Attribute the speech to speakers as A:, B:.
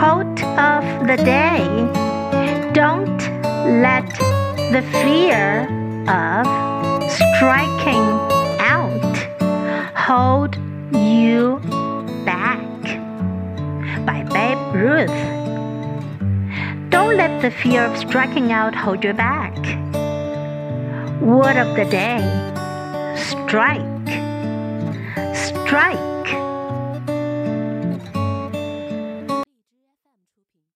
A: Quote of the day Don't let the fear of striking out hold you back. By Babe Ruth. Don't let the fear of striking out hold you back. Word of the day strike. Strike